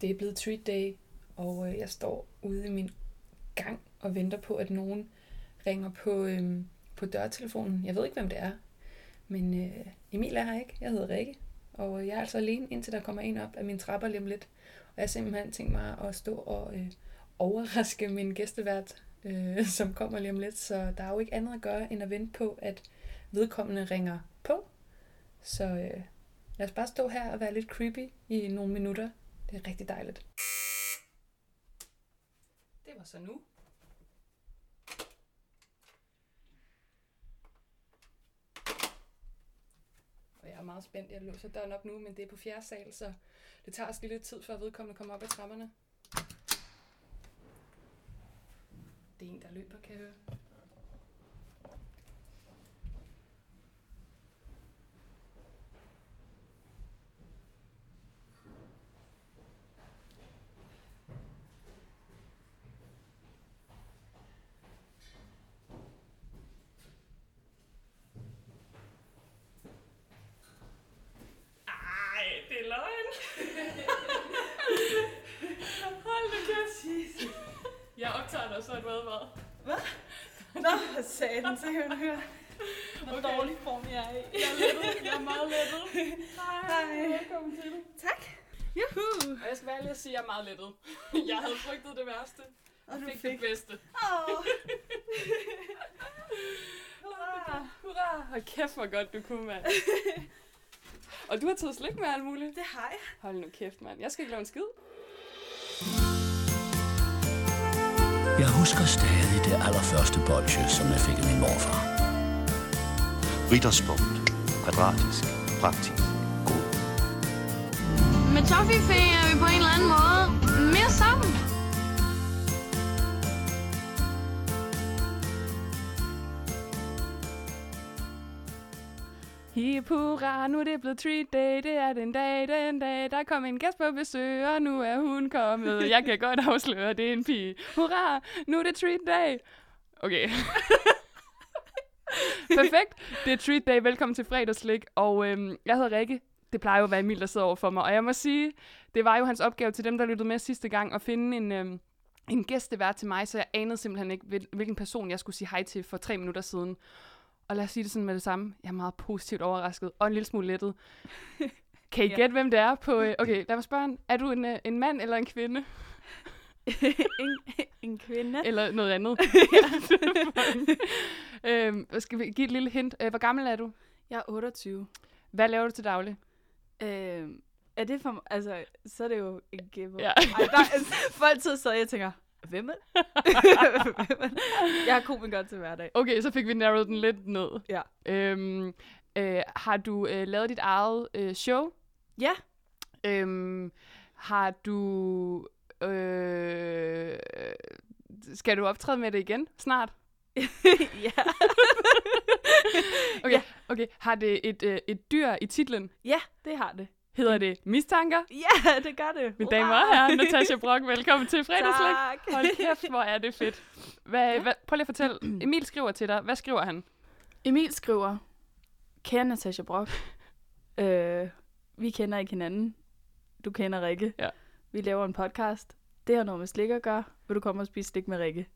Det er blevet treat day, og øh, jeg står ude i min gang og venter på, at nogen ringer på, øh, på dørtelefonen. Jeg ved ikke, hvem det er, men øh, Emil er her ikke. Jeg hedder Rikke, og øh, jeg er altså alene, indtil der kommer en op af min trapper lige om lidt. Og jeg har simpelthen tænkt mig at stå og øh, overraske min gæstevært, øh, som kommer lige om lidt. Så der er jo ikke andet at gøre, end at vente på, at vedkommende ringer på. Så øh, lad os bare stå her og være lidt creepy i nogle minutter. Det er rigtig dejligt. Det var så nu. Og jeg er meget spændt. Jeg låser døren op nu, men det er på fjerde sal, så det tager os lige lidt tid, før vedkommende kommer op ad trapperne. Det er en, der løber, kan jeg høre. Ej, det er løgn. Hold da kæft. Jeg optager dig, så er du advaret. Nå, satan, så kan man høre, hvor Okay. dårlig form jeg er i. Jeg er lettet. Jeg er meget lettet. Hej. Velkommen til. Tak. Juhu. Og jeg skal være ærlig at sige, at jeg er meget lettet. Jeg havde frygtet det værste. Og Og du fik, fik. det bedste. Åh. Hurra. Hurra! Hold kæft, hvor godt du kunne, mand. Og du har taget slik med alt muligt. Det har jeg. Hold nu kæft, mand. Jeg skal ikke lave en skid. Jeg husker stadig det allerførste bolsje, som jeg fik af min morfar. Ritterspunkt. Kvadratisk. Praktisk. God. Med Toffifee er vi på en eller anden måde Hip hurra, nu er det blevet treat day, det er den dag, den dag, der kom en gæst på besøg, og nu er hun kommet. Jeg kan godt afsløre, det er en pige. Hurra, nu er det treat day. Okay. Perfekt. Det er treat day. Velkommen til fredagslik. Og øhm, jeg hedder Rikke. Det plejer jo at være Emil, der sidder over for mig. Og jeg må sige, det var jo hans opgave til dem, der lyttede med sidste gang, at finde en, øhm, en gæstevært til mig, så jeg anede simpelthen ikke, hvil- hvilken person jeg skulle sige hej til for tre minutter siden. Og lad os sige det sådan med det samme. Jeg er meget positivt overrasket og en lille smule lettet. Kan I Ja. gætte, hvem det er på... øh, Okay, lad mig spørge. Er du en, øh, en mand eller en kvinde? en, en kvinde. Eller noget andet? øhm, skal vi give et lille hint? Øh, Hvor gammel er du? Jeg er 28. Hvad laver du til daglig? Øh, er det for? Altså, så er det jo en giveaway. Ja. Ej, der, altså, for altid så jeg tænker, hvem er det? Hvem er det? Jeg er komiker til hverdag. Okay, så fik vi narrowed den lidt ned. Ja. Øhm, øh, har du øh, lavet dit eget øh, show? Ja. Øhm, har du... Øh, skal du optræde med det igen snart? ja. Okay, Ja. okay. har det et, øh, et dyr i titlen? ja, det har det. Hedder det Mistanker? Ja, det gør det. Mine damer og herrer, Natasha Brock, velkommen til fredagslæg. Tak. Hold kæft, hvor er det fedt. Hvad, ja. hvad, prøv lige at fortælle. Emil skriver til dig. Hvad skriver han? Emil skriver, kære Natasha Brock, øh, vi kender ikke hinanden. Du kender Rikke. Ja. Vi laver en podcast. Det har noget med slik at gøre. Vil du komme og spise slik med Rikke?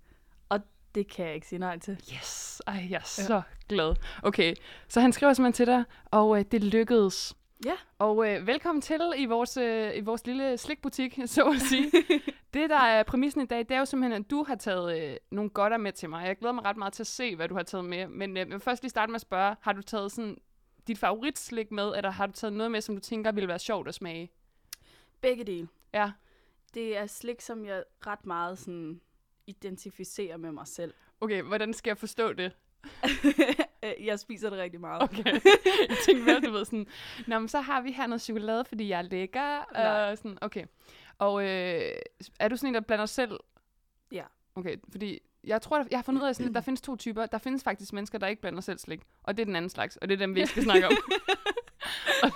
Og det kan jeg ikke sige nej til. Yes, ej, jeg er så glad. Okay, så han skriver simpelthen til dig, og øh, det lykkedes. Ja. Og øh, velkommen til i vores, øh, i vores lille slikbutik, så at sige. det, der er præmissen i dag, det er jo simpelthen, at du har taget øh, nogle godter med til mig. Jeg glæder mig ret meget til at se, hvad du har taget med. Men øh, jeg vil først lige starte med at spørge, har du taget sådan dit favoritslik med, eller har du taget noget med, som du tænker ville være sjovt at smage? Begge dele. Ja. Det er slik, som jeg ret meget sådan identificerer med mig selv. Okay, hvordan skal jeg forstå det? Øh, jeg spiser det rigtig meget. Okay. jeg tænkte mere, du ved sådan, Nå, men så har vi her noget chokolade, fordi jeg er lækker. Nej. Og sådan, okay. Og øh, er du sådan en, der blander selv? Ja. Okay, fordi jeg tror, jeg har fundet ud af, sådan, at der findes to typer. Der findes faktisk mennesker, der ikke blander selv slik. Og det er den anden slags, og det er dem, vi ikke skal snakke om. og,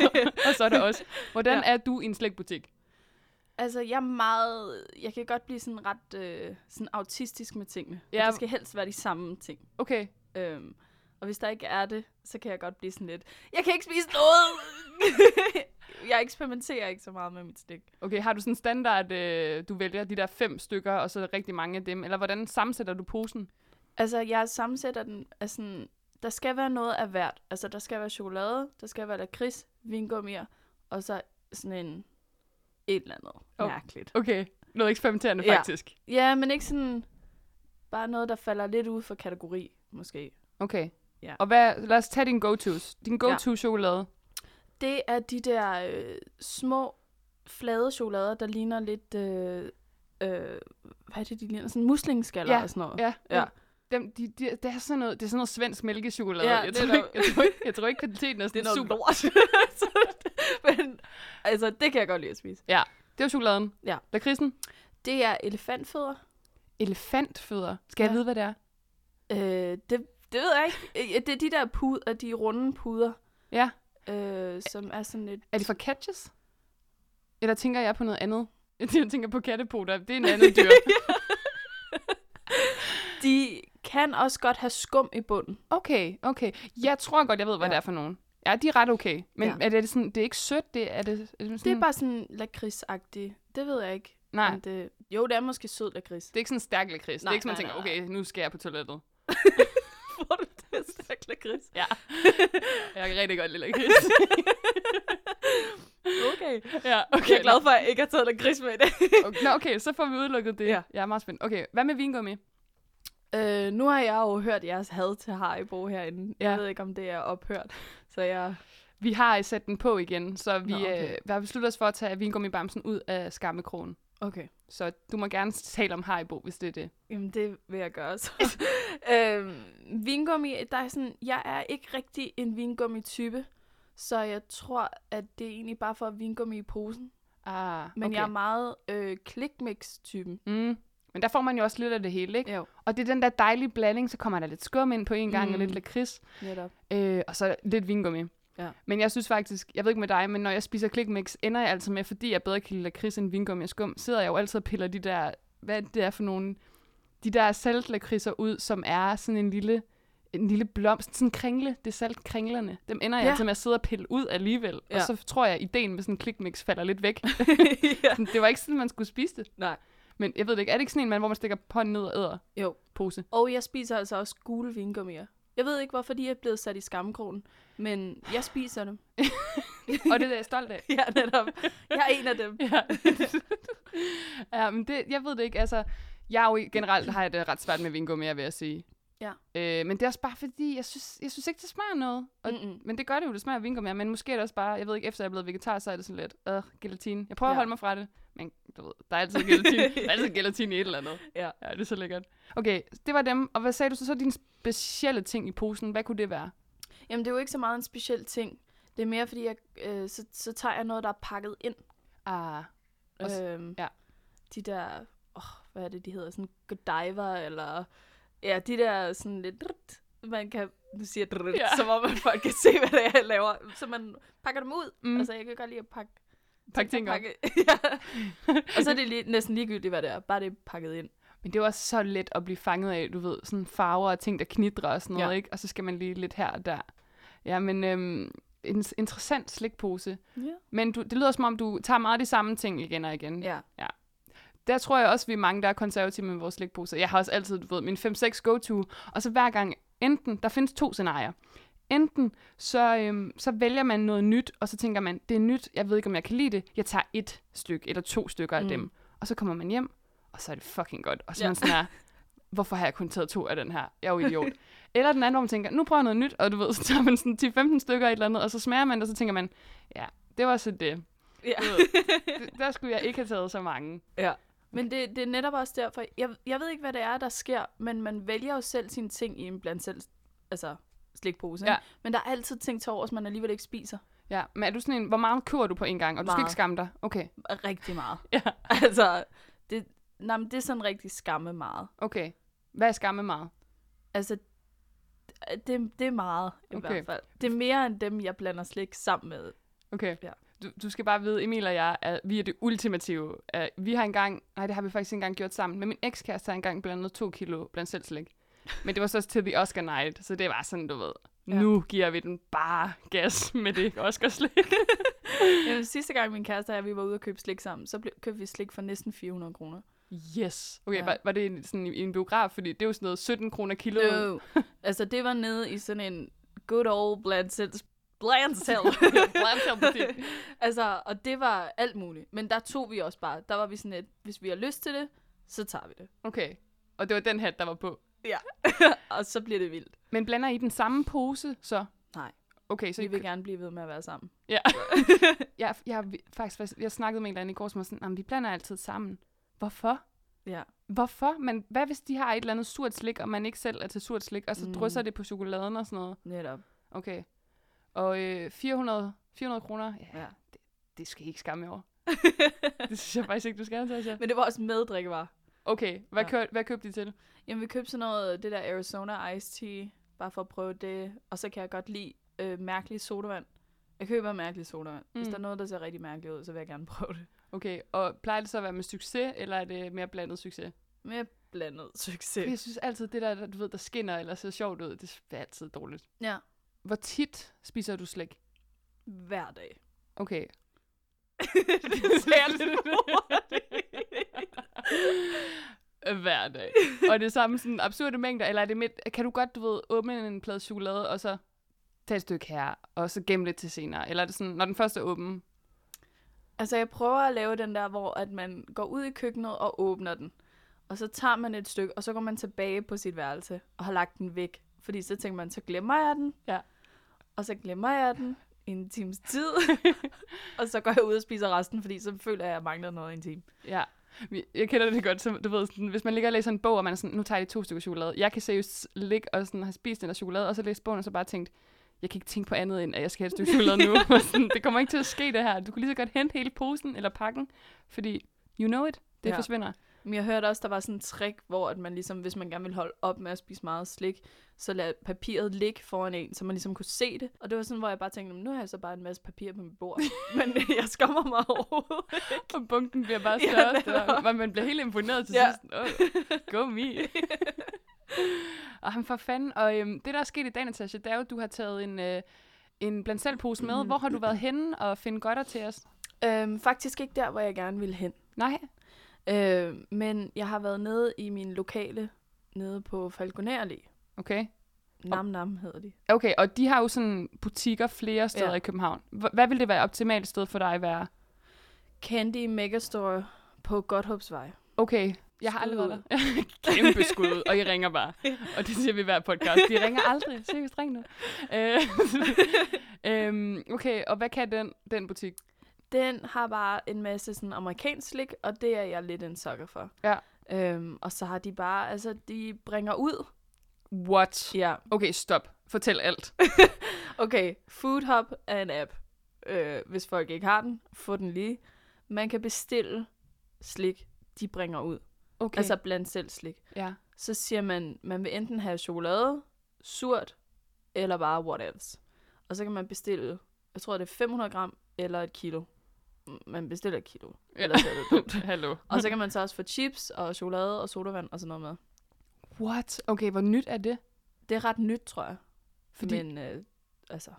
og så er der også. Hvordan Ja. er du i en slikbutik? Altså, jeg er meget... Jeg kan godt blive sådan ret øh, sådan autistisk med tingene. Ja. Og det skal helst være de samme ting. Okay, Øhm, Og hvis der ikke er det, så kan jeg godt blive sådan lidt, jeg kan ikke spise noget! jeg eksperimenterer ikke så meget med mit slik. Okay, har du sådan en standard, øh, du vælger de der fem stykker, og så rigtig mange af dem? Eller hvordan sammensætter du posen? Altså, jeg sammensætter den sådan, der skal være noget af hvert. Altså, der skal være chokolade, der skal være lakrids, vingummier, og så sådan en, et eller andet Oh. mærkeligt. Okay, noget eksperimenterende Ja. faktisk. Ja, men ikke sådan, bare noget, der falder lidt ud for kategori, måske. Okay. Ja. Og hvad, lad os tage din go-tos. Din go-to-chokolade. Det er de der øh, små, flade chokolader, der ligner lidt, øh, øh, hvad er det, de ligner? Sådan muslingeskaller Ja, og sådan noget. Ja. Ja. Dem, de, de, det, er sådan noget, det er sådan noget svensk mælkechokolade. Ja, jeg, tror ikke, jeg, tror ikke, jeg tror ikke, kvaliteten er sådan Det er super. lort. Men altså, det kan jeg godt lide at spise. Det var chokoladen. Ja. Lakridsen. Det er elefantfødder. Elefantfødder. Skal jeg Ja. vide, hvad det er? Øh, det, det ved jeg ikke. Øh, Det er de der puder, de runde puder, Ja. øh, som er sådan lidt... Er det fra Catches? Eller tænker jeg på noget andet? Jeg tænker på kattepoter. Det er en anden dyr. De kan også godt have skum i bunden. Okay, okay. Jeg tror godt, jeg ved, hvad Ja. det er for nogen. Ja, de er ret okay. Men Ja. er det sådan, det er ikke sødt? Det er, det, er det, sådan, Det er bare sådan lakridsagtigt. Det ved jeg ikke. Nej, Det... Jo, det er måske sød lakrids. det er ikke sådan stærk lakrids. Det er Nej, ikke sådan, man nej, tænker, nej, okay, nu skal jeg på toilettet. Får du det stærk lakrids? Ja. jeg kan rigtig godt lide lakrids. Okay. ja, Okay, jeg er glad for, at jeg ikke har taget lakrids med i dag. Okay, nå, okay, så får vi udelukket det. Ja. Jeg er meget spændt. Okay, hvad med vingummi? øh, nu har jeg jo hørt jeres had til Haribo herinde. Ja. Jeg ved ikke, om det er ophørt. Så jeg... Vi har sat den på igen, så vi, Nå, okay. øh, vi har besluttet os for at tage vingummibamsen ud af skammekrogen. Okay. Så du må gerne tale om Haribo, hvis det er det. Jamen, det vil jeg gøre så. øhm, vingummi, der er sådan, jeg er ikke rigtig en vingummi-type, så jeg tror, at det er egentlig bare for vingummi i posen. Ah, Men okay. jeg er meget øh, klikmix-typen. Mm. Men der får man jo også lidt af det hele, ikke? Jo, Og det er den der dejlige blanding, så kommer der lidt skum ind på en gang, mm. og Mm. lidt lakrids, netop. øh, og så lidt vingummi. Ja. Men jeg synes faktisk, jeg ved ikke med dig, men når jeg spiser klikmix, ender jeg altså med, fordi jeg bedre kan lide lakrids end vingummi og skum, sidder jeg jo altid og piller de der, hvad det er for nogle, de der saltlakridser ud, som er sådan en lille, en lille blomst, sådan en kringle, det er saltkringlerne. Dem ender jeg Ja. altid med at sidde og pille ud alligevel. Ja. Og så tror jeg, at ideen med sådan en klikmix falder lidt væk. ja. Det var ikke sådan, man skulle spise det. Nej. Men jeg ved det ikke, er det ikke sådan en, man, hvor man stikker hånden ned og æder Jo. pose? Og jeg spiser altså også gule vingummier. Jeg ved ikke, hvorfor de er blevet sat i skammekrogen, men jeg spiser dem. og det er jeg stolt af. ja, netop. Jeg er en af dem. Ja. ja, men det, jeg ved det ikke. Altså, jeg er jo generelt har jeg det ret svært med vingummi, vil jeg sige. Ja. Øh, men det er også bare fordi, jeg synes, jeg synes ikke, det smager noget. Og, Mm-mm. Men det gør det jo, det smager af vingummi. Men måske er det også bare, jeg ved ikke, efter jeg er blevet vegetar, så er det sådan lidt, øh, gelatine. Jeg prøver ja. at holde mig fra det. Men du ved, der er altid gelatine. der er altid gelatine i et eller andet. Ja. Ja, det er så lækkert. Okay, det var dem. Og hvad sagde du så, så dine specielle ting i posen? Hvad kunne det være? Jamen, det er jo ikke så meget en speciel ting. Det er mere, fordi jeg, øh, så, så tager jeg noget, der er pakket ind. Ah, Også- Øhm, ja. De der, åh, hvad er det, de hedder? Sådan Godiva, eller... Ja, de der sådan lidt... Man kan... Nu siger jeg, Ja. som om man folk kan se, hvad det er, jeg laver. Så man pakker dem ud. Mm. Altså, jeg kan godt lide at pakke... Pak ting op. pakke, ja. Og så er det lige, næsten ligegyldigt, hvad det er. Bare det er pakket ind. Men det også så let at blive fanget af, du ved, sådan farver og ting, der knitrer og sådan noget, Ja. ikke? Og så skal man lige lidt her og der. Ja, men øhm, en interessant slikpose. Ja. Men du, det lyder som om, du tager meget de samme ting igen og igen. Ja. Der tror jeg også, vi er mange, der er konservative med vores slikposer. Jeg har også altid, du ved, min 5-6 go-to. Og så hver gang, enten, der findes to scenarier. Enten så, øhm, så vælger man noget nyt, og så tænker man, det er nyt, jeg ved ikke, om jeg kan lide det. Jeg tager et stykke eller to stykker af Mm. dem. Og så kommer man hjem, og så er det fucking godt. Og så er man sådan her, hvorfor har jeg kun taget to af den her? Jeg er jo idiot. eller den anden, hvor man tænker, nu prøver jeg noget nyt, og du ved, så tager man sådan 10-15 stykker af et eller andet, og så smager man det, og så tænker man, ja, det var så det. Ja. Ved, Der skulle jeg ikke have taget så mange. ja. Men det, det er netop også derfor, jeg, jeg ved ikke, hvad det er, der sker, men man vælger jo selv sine ting i en blandt selv, altså slikpose. ikke? Ja. Men der er altid ting til overs, man alligevel ikke spiser. Ja, men er du sådan en, hvor meget køber du på en gang, og du skal Meget. ikke skamme dig? Okay, Rigtig meget. Ja. Altså, det, nej, men det er sådan rigtig skamme meget. okay. Hvad er skamme meget? Altså, det, det er meget i okay. hvert fald. Det er mere end dem, jeg blander slik sammen med. Okay. Ja. Du, du skal bare vide, Emil og jeg, er, vi er det ultimative. Uh, vi har engang, nej det har vi faktisk ikke engang gjort sammen, men min ekskæreste har engang blandet to kilo blandt selv slik. Men det var så også til The Oscar Night, så det var sådan, du ved, Ja. nu giver vi den bare gas med det Oscarslik. Ja, sidste gang min kæreste og jeg, vi var ude og købe slik sammen, så købte vi slik for næsten 400 kroner. yes. Okay, Ja. var, var det sådan i, en biograf? Fordi det jo sådan noget 17 kroner kilo. No. altså, det var nede i sådan en good old Blancel. Blancel. Blancel-butik. altså, og det var alt muligt. Men der tog vi også bare. Der var vi sådan et, hvis vi har lyst til det, så tager vi det. Okay. Og det var den hat, der var på. Ja. og så bliver det vildt. Men blander I den samme pose, så? Nej. Okay, så I vi vil gerne blive ved med at være sammen. Ja. jeg, jeg, faktisk, jeg snakkede med en eller anden i går, som var sådan, "Jamen, vi blander altid sammen. Hvorfor? Ja. Hvorfor? Men hvad hvis de har et eller andet surt slik, og man ikke selv er til surt slik, og så mm. drysser det på chokoladen og sådan noget? Netop. Okay. Og øh, 400, 400 kroner, ja, Ja. det skal I ikke skamme over. det synes jeg faktisk ikke, du skal, Natasha. Men det var også med drikkevarer. Okay, hvad, Ja. køb, hvad købte de til? Jamen, vi købte sådan noget, det der Arizona Iced Tea, bare for at prøve det. Og så kan jeg godt lide øh, mærkelig sodavand. Jeg køber mærkelig sodavand. Mm. Hvis der er noget, der ser rigtig mærkeligt ud, så vil jeg gerne prøve det. Okay, og plejer det så at være med succes, eller er det mere blandet succes? Med blandet succes. jeg synes altid, det der, der, du ved, der skinner eller ser sjovt ud, det er altid dårligt. Ja. Hvor tit spiser du slik? Hver dag. Okay. det sagde lidt Hver dag. Og det er samme sådan absurde mængder, eller er det midt, kan du godt, du ved, åbne en plade chokolade, og så tage et stykke her, og så gemme det til senere? Eller er det sådan, når den første er åben? Altså, jeg prøver at lave den der, hvor at man går ud i køkkenet og åbner den. Og så tager man et stykke, og så går man tilbage på sit værelse og har lagt den væk. Fordi så tænker man, så glemmer jeg den. Ja. Og så glemmer jeg den i en times tid. og så går jeg ud og spiser resten, fordi så føler jeg, at jeg mangler noget i en time. Ja. Jeg kender det godt, så du ved, sådan, hvis man ligger og læser en bog, og man er sådan, nu tager jeg to stykker chokolade. Jeg kan seriøst ligge og sådan, have spist den der chokolade, og så læse bogen, og så bare tænkt, jeg kan ikke tænke på andet, end at jeg skal have et stykke chokolade nu. Og sådan, det kommer ikke til at ske det her. Du kan lige så godt hente hele posen eller pakken, fordi you know it, det ja. forsvinder. Men jeg hørte også, der var sådan en trick, hvor at man ligesom, hvis man gerne vil holde op med at spise meget slik, så lad papiret ligge foran en, så man ligesom kunne se det. Og det var sådan, hvor jeg bare tænkte, nu har jeg så bare en masse papir på mit bord. Men jeg skammer mig overhovedet. Og bunken bliver bare større og større. man bliver helt imponeret til Ja. sidst. Go me. og han for fanden. Og øhm, det, der er sket i dag, Natasha, det er jo, at du har taget en, øh, en blandt selv pose med. Hvor har du været henne og finde godter til os? Øhm, faktisk ikke der, hvor jeg gerne ville hen. Nej. Øh, men jeg har været nede i min lokale, nede på Falconer Allé. Okay. Nam Nam hedder de. Okay, og de har jo sådan butikker flere steder Ja. i København. H- hvad vil det være optimalt sted for dig at være? Candy Megastore på Godthåbsvej. Okay, jeg har aldrig været der. Kæmpe skud, ud, og I ringer bare. Og det siger vi hver podcast. De ringer aldrig. Seriøst, ring nu. Øh, øhm, okay, og hvad kan den, den butik? Den har bare en masse sådan amerikansk slik, og det er jeg lidt en sukker for. Ja. Øhm, og så har de bare, altså de bringer ud. What? Ja, Okay, stop. Fortæl alt. okay. Food Hub er en app. Øh, hvis folk ikke har den, få den lige. Man kan bestille slik, de bringer ud. Okay. Altså blandt selv slik. ja. Så siger man, man vil enten have chokolade, surt, eller bare what else. Og så kan man bestille, jeg tror det er 500 gram, eller et kilo. Man bestiller et kilo, Ja. ellers er det dumt. Hallo. Og så kan man så også få chips og chokolade og sodavand og sådan noget med. What? Okay, hvor nyt er det? Det er ret nyt, tror jeg. Fordi- Men øh, altså,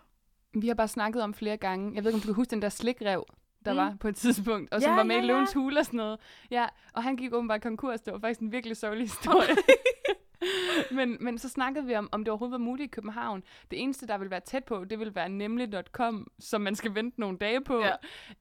Vi har bare snakket om flere gange. Jeg ved ikke, om du kan huske den der slikrev, der Mm. var på et tidspunkt, og som Ja, var med ja, i ja. Løvens Hule og sådan noget. Ja, og han gik åbenbart konkurs. Det var faktisk en virkelig sørgelig historie. men, men så snakkede vi om, om det overhovedet var muligt i København. Det eneste, der vil være tæt på, det vil være nemlig.com, som man skal vente nogle dage på. Ja.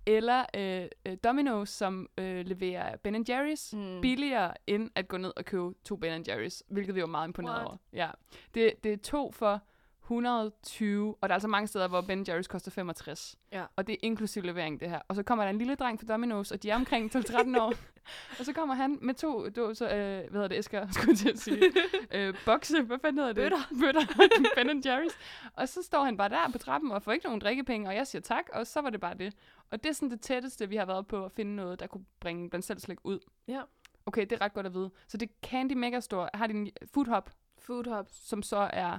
Eller øh, øh, Domino's, som øh, leverer Ben Jerry's mm. billigere, end at gå ned og købe to Ben Jerry's, hvilket vi var meget imponeret What? over. Ja. Det, det er to for 120, og der er altså mange steder, hvor Ben Jerry's koster 65. Ja. Og det er inklusiv levering, det her. Og så kommer der en lille dreng fra Domino's, og de er omkring 12-13 år. og så kommer han med to dåser, øh, hvad hedder det, æsker, skulle jeg til at sige. øh, bokse, hvad fanden hedder det? Bøtter. Bøtter. ben Jerry's. Og så står han bare der på trappen og får ikke nogen drikkepenge, og jeg siger tak, og så var det bare det. Og det er sådan det tætteste, vi har været på at finde noget, der kunne bringe blandt selv slik ud. Ja. Okay, det er ret godt at vide. Så det er Candy Megastore. Har din Food Hub, Food Hub. som så er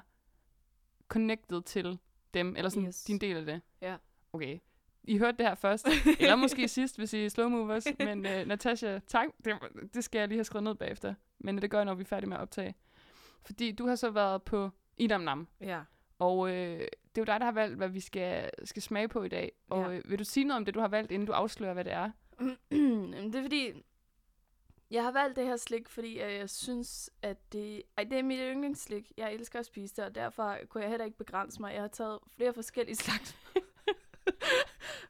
connected til dem, eller sådan Yes. din del af det? Ja. Okay. I hørte det her først, eller måske sidst, hvis I er slow movers. Men uh, Natasha, tak. Det, det skal jeg lige have skrevet ned bagefter. Men det gør jeg, når vi er færdige med at optage. Fordi du har så været på Idam Nam, Ja. og øh, det er jo dig, der har valgt, hvad vi skal, skal smage på i dag. Og Ja. øh, vil du sige noget om det, du har valgt, inden du afslører, hvad det er? Det er fordi, jeg har valgt det her slik, fordi øh, jeg synes, at det, ej, det er mit yndlingsslik. Jeg elsker at spise det, og derfor kunne jeg heller ikke begrænse mig. Jeg har taget flere forskellige slags.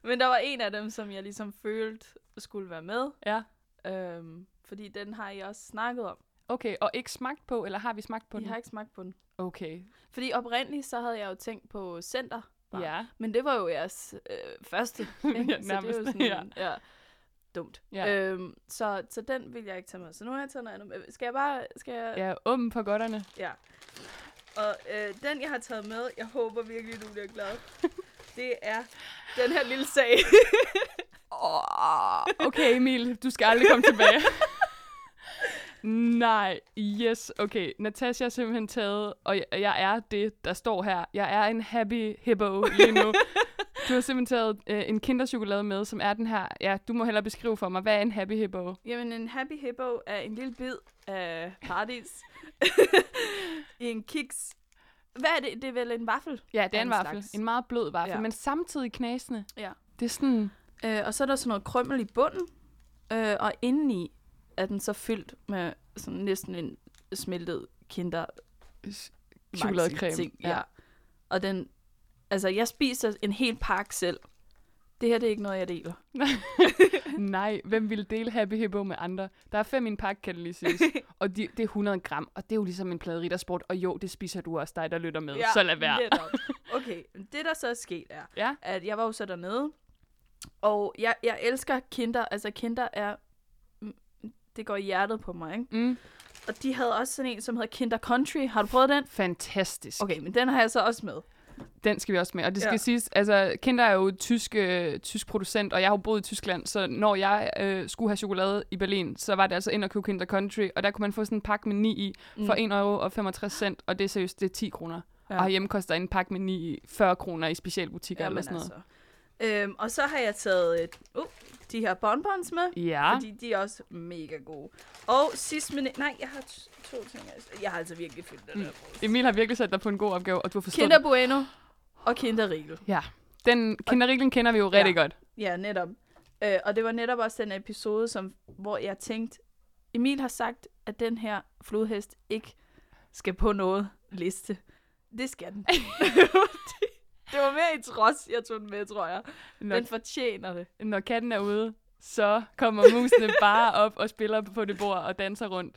Men der var en af dem, som jeg ligesom følte skulle være med. Ja. Øhm, fordi den har I også snakket om. Okay, og ikke smagt på, eller har vi smagt på Jeg den? har ikke smagt på den. Okay, Fordi oprindeligt, så havde jeg jo tænkt på center. Bare. ja. Men det var jo jeres øh, første. Ikke? Ja, så det er nærmest, jo sådan, ja. ja. Dumt. Ja. Øhm, så, så den vil jeg ikke tage med. Så nu har jeg taget noget andet med. Skal jeg bare... Skal jeg... Ja, åben på godterne. ja. Og øh, den, jeg har taget med, jeg håber virkelig, du bliver glad. det er den her lille sag. Oh, okay, Emil, du skal aldrig komme tilbage. Nej, yes, okay. Natasha har simpelthen taget, og jeg, jeg er det, der står her. Jeg er en happy hippo lige nu. Du har simpelthen taget øh, en kinderchokolade med, som er den her. Ja, du må hellere beskrive for mig, hvad er en happy hippo? Jamen, en Happy Hippo er en lille bid af paradis. I en kiks. Hvad er det? Det er vel en vaffel? Ja, det er en en vaffel. En meget blød vaffel, Ja. men samtidig knasende. Ja. Det er sådan... Øh, og så er der sådan noget krymmel i bunden, øh, og indeni er den så fyldt med sådan næsten en smeltet kinder Chokoladecreme. Ting, ja. ja. Og den, altså jeg spiser en hel pakke selv. Det her det er ikke noget, jeg deler. Nej, hvem ville dele Happy Hippo med andre? Der er fem i en pakke, kan det lige siges. og de, det er 100 gram, og det er jo ligesom en plade riddersport. Og jo, det spiser du også, dig der lytter med. så lad være. Okay, det der så er sket er, Ja. at jeg var jo så dernede, og jeg, jeg elsker kinder. Altså kinder er, mm, det går i hjertet på mig, ikke? Mm. Og de havde også sådan en, som hedder Kinder Country. Har du prøvet den? Fantastisk. Okay, men den har jeg så også med. Den skal vi også med. Og det skal Ja. siges, altså Kinder er jo tysk, øh, tysk producent, og jeg har jo boet i Tyskland, så når jeg øh, skulle have chokolade i Berlin, så var det altså ind og købe Kinder Country, og der kunne man få sådan en pakke med 9 i for 1 euro og 65 cent, og det er seriøst, det er 10 kroner. Ja. Og herhjemme koster en pakke med 9 i 40 kroner i specialbutikker eller sådan noget. Altså. Øhm, og så har jeg taget et, uh, de her bonbons med. Ja, Fordi de er også mega gode. Og sidst men Nej, jeg har to ting. Jeg har altså virkelig fyldt den der pose. Emil har virkelig sat dig på en god opgave, og du har forstået Kinder Bueno og Kinder Riegel. Ja, den kinderriglen kender vi jo rigtig Ja. godt. Ja, netop. Øh, og det var netop også den episode, som, hvor jeg tænkte, Emil har sagt, at den her flodhest ikke skal på noget liste. Det skal den. det var mere i trods, jeg tog den med, tror jeg. Når, Den fortjener det. når katten er ude, så kommer musene bare op og spiller på det bord og danser rundt.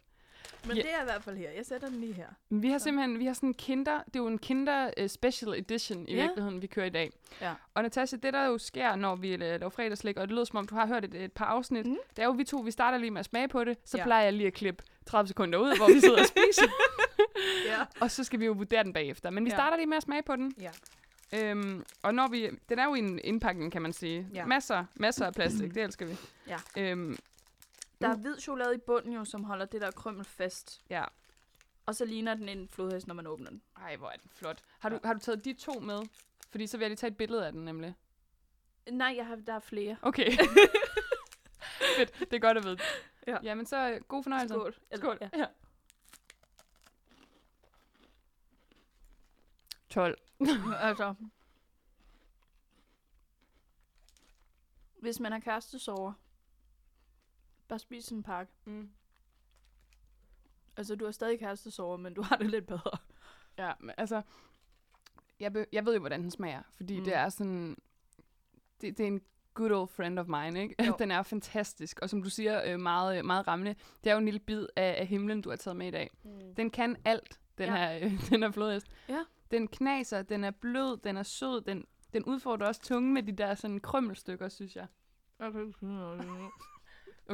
Men Ja. det er i hvert fald her. Jeg sætter den lige her. Vi har simpelthen, vi har sådan en kinder, det er jo en kinder uh, special edition i Ja. virkeligheden, vi kører i dag. Ja. Og Natasha, det der jo sker, når vi øh, laver fredagslæg, og det lyder som om, du har hørt et, et par afsnit, mm. det er jo, vi to, vi starter lige med at smage på det, så ja. plejer jeg lige at klippe 30 sekunder ud, hvor vi sidder og spiser, Ja. og så skal vi jo vurdere den bagefter. Men vi Ja. starter lige med at smage på den. Ja. Øhm, og når vi, den er jo i en indpakning, kan man sige. Ja. Masser, masser af plastik, det elsker vi. Ja. Øhm, Der er hvid chokolade i bunden jo, som holder det der krymmel fast. ja. Og så ligner den en flodhest, når man åbner den. Ej, hvor er den flot. Har du, har du taget de to med? Fordi så vil jeg lige tage et billede af den, nemlig. Nej, jeg har, der er flere. Okay. Fedt, det er godt at vide. Ja. Jamen så øh, god fornøjelse. Skål. Skål. Ja. Ja. 12. altså. Hvis man har kærestesover, bare spis en pakke. Mm. Altså, du har stadig kærestesover, men du har det lidt bedre. Ja, men altså, jeg, be, jeg ved jo, hvordan den smager, fordi Mm. mm. det er sådan, det, det er en good old friend of mine, ikke? Jo. Den er fantastisk, og som du siger, øh, meget, meget rammende. Det er jo en lille bid af, af himlen, du har taget med i dag. Mm. Den kan alt, den Ja. her, øh, den her flodhest. Ja. Den knaser, den er blød, den er sød, den, den udfordrer også tungen med de der sådan krømmelstykker, synes jeg. Okay,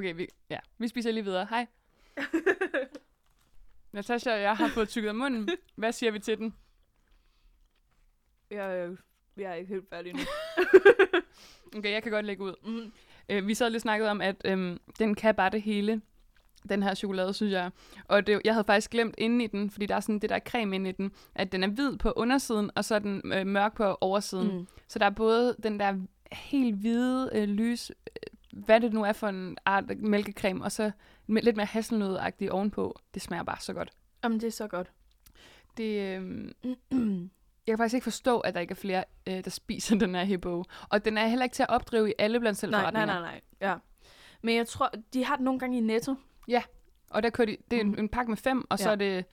vi, ja, vi spiser lige videre. Hej. Natasha og jeg har fået tykket af munden. Hvad siger vi til den? Jeg, jeg er ikke helt færdig nu. Okay, jeg kan godt lægge ud. Mm. Øh, vi så lige snakket om, at øhm, den kan bare det hele. Den her chokolade, synes jeg. Og det, jeg havde faktisk glemt inde i den, fordi der er sådan det der creme inde i den, at den er hvid på undersiden, og så er den øh, mørk på oversiden. Mm. Mm. Så der er både den der helt hvide øh, lys, øh, hvad det nu er for en art mælkecreme, og så lidt mere hasselnødagtig ovenpå. Det smager bare så godt. Jamen, det er så godt. det, øhm, jeg kan faktisk ikke forstå, at der ikke er flere, øh, der spiser den her hippo. Og den er heller ikke til at opdrive i alle blandt selv nej, nej, nej, nej. Ja. Men jeg tror, de har den nogle gange i netto. Og der kører de, det er en, Mhm. en pakke med fem, og så Ja. er det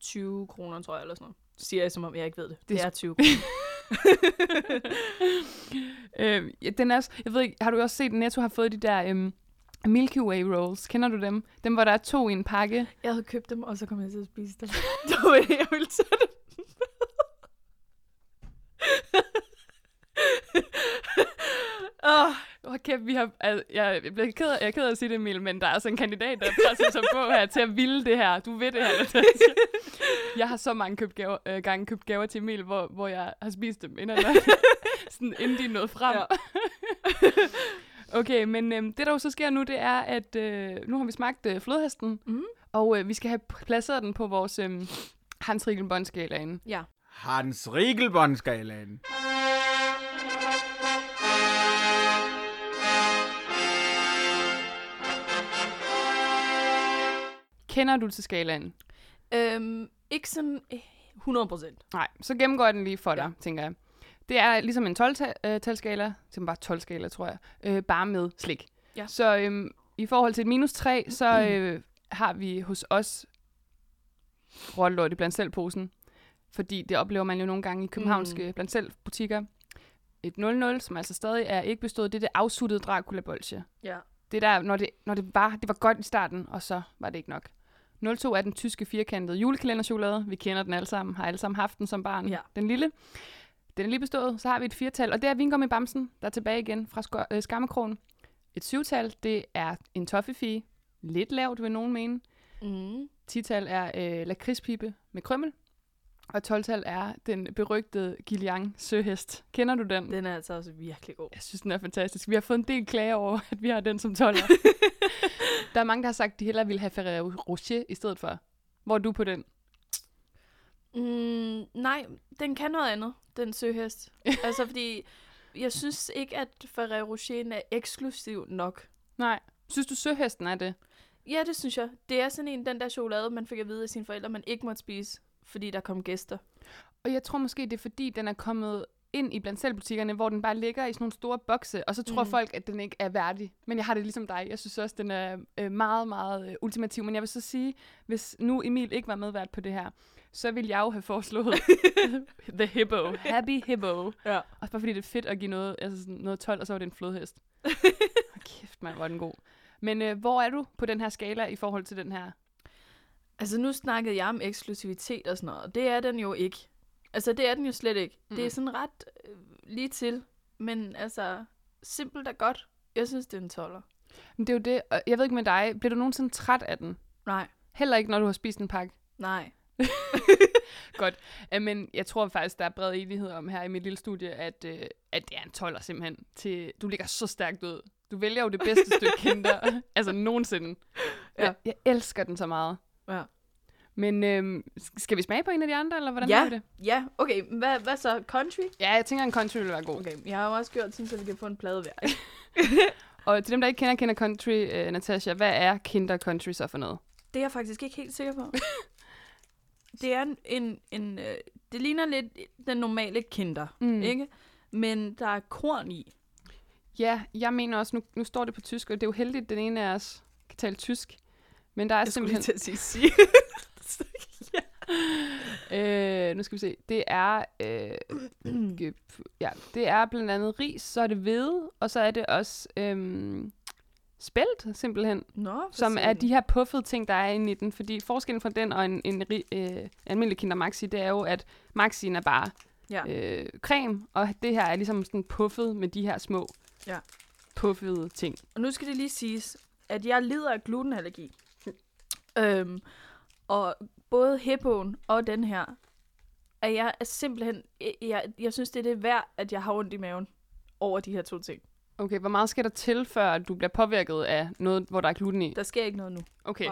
20 kroner, tror jeg, eller sådan noget. Siger jeg, som om jeg ikke ved det. Det er det er 20 kroner. øh, ja, den er, også- jeg ved ikke, har du også set, at Netto har fået de der øhm, Milky Way rolls? Kender du dem? Dem, hvor der er to i en pakke. jeg havde købt dem, og så kom jeg til at spise dem. det var det, jeg ville tage dem. oh, Åh, kæft, vi har, altså, jeg, jeg, bliver ked af, jeg er ked af at sige det, Emil, men der er altså en kandidat, der presser sig på her til at ville det her. Du ved det her, Natasha. Jeg har så mange købt gaver, øh, gange købt gaver til Emil, hvor, hvor jeg har spist dem, inden, sådan, inden de er nået frem. Ja. okay, men øhm, det, der jo så sker nu, det er, at øh, nu har vi smagt øh, flodhesten, Mhm. og øh, vi skal have placeret den på vores øh, Hans Riegelbåndskalaen. ja. Hans Riegelbåndskalaen. Kender du til skalaen? Øhm, ikke sådan øh, 100 procent. Nej, så gennemgår jeg den lige for dig, Ja. tænker jeg. Det er ligesom en 12-talskala, som bare 12-skala, tror jeg, øh, bare med slik. Ja. Så øhm, i forhold til et minus 3, så øh, har vi hos os rollelort i blandt selv posen. Fordi det oplever man jo nogle gange i københavnske mm. blandt selv butikker. Et 0-0, som altså stadig er ikke bestået, det er det afsuttede Dracula bolsje. Ja. Det er der, når det, når det var, det var godt i starten, og så var det ikke nok. 02 er den tyske firkantede julekalenderchokolade. Vi kender den alle sammen, har alle sammen haft den som barn. Ja. Den lille. Den er lige bestået. Så har vi et firtal, og det er vingummi bamsen, der er tilbage igen fra sko- øh, skammekrogen. Et syvtal, det er en toffifee. Lidt lavt, vil nogen mene. Mm. Tital er øh, lakridspibe med krømmel. Og 12-tal er den berygtede Gillian søhest. Kender du den? Den er altså også virkelig god. Jeg synes, den er fantastisk. Vi har fået en del klager over, at vi har den som 12'er. der er mange, der har sagt, at de hellere ville have Ferrero Rocher i stedet for. Hvor er du på den? Mm, nej, den kan noget andet, den søhest. altså, fordi jeg synes ikke, at Ferrero Rocher er eksklusiv nok. Nej. Synes du, søhesten er det? Ja, det synes jeg. Det er sådan en, den der chokolade, man fik at vide af sine forældre, man ikke måtte spise, fordi der kom gæster. Og jeg tror måske, det er fordi, den er kommet ind i blandt selv butikkerne, hvor den bare ligger i sådan nogle store bokse, og så tror mm. folk, at den ikke er værdig. Men jeg har det ligesom dig. Jeg synes også, den er øh, meget, meget øh, ultimativ. Men jeg vil så sige, hvis nu Emil ikke var medvært på det her, så ville jeg jo have foreslået The Hippo. Happy Hippo. Ja. Også bare fordi det er fedt at give noget, altså sådan noget 12, og så var det en flodhest. Hold kæft, man, hvor er den god. Men øh, hvor er du på den her skala i forhold til den her? Altså, nu snakkede jeg om eksklusivitet og sådan noget, og det er den jo ikke. Altså, det er den jo slet ikke. Mm. Det er sådan ret øh, lige til, men altså, simpelt og godt. Jeg synes, det er en toller. Men det er jo det, og jeg ved ikke med dig, bliver du nogensinde træt af den? Nej, Heller ikke, når du har spist en pakke. nej. Godt. Men jeg tror faktisk, der er bred enighed om her i mit lille studie, at, uh, at det er en toller simpelthen. Til, du ligger så stærkt ud. Du vælger jo det bedste stykke kinder, altså nogensinde. Ja. Jeg, jeg elsker den så meget. Ja. Men øhm, skal vi smage på en af de andre, eller hvordan Ja. vi det? Ja, okay. Hvad, hvad så? Country? Ja, jeg tænker, en country vil være god. Okay, jeg har jo også gjort sådan, så vi kan få en plade hver. Og til dem, der ikke kender Kinder Country, uh, Natasha, hvad er Kinder Country så for noget? Det er jeg faktisk ikke helt sikker på. det er en... en, en øh, det ligner lidt den normale kinder, Mm. ikke? Men der er korn i. Ja, jeg mener også, nu, nu står det på tysk, og det er jo heldigt, at den ene af os kan tale tysk. Men der er Jeg skulle lige simpelthen... til at sige sige. Øh, nu skal vi se. Det er, øh, ja, det er blandt andet ris, så er det hvede, og så er det også øh, spelt, simpelthen. Nå, Som er de her puffede ting, der er inde i den. Fordi forskellen fra den og en, en ri- øh, almindelig Kinder Maxi, det er jo, at Maxien er bare Ja. øh, creme, og det her er ligesom sådan puffet med de her små Ja. puffede ting. Og nu skal det lige siges, at jeg lider af glutenallergi. øhm, og både hippoen og den her, at jeg er simpelthen, jeg, jeg, synes, det er det værd, at jeg har ondt i maven over de her to ting. Okay, hvor meget skal der til, før du bliver påvirket af noget, hvor der er gluten i? Der sker ikke noget nu. Okay,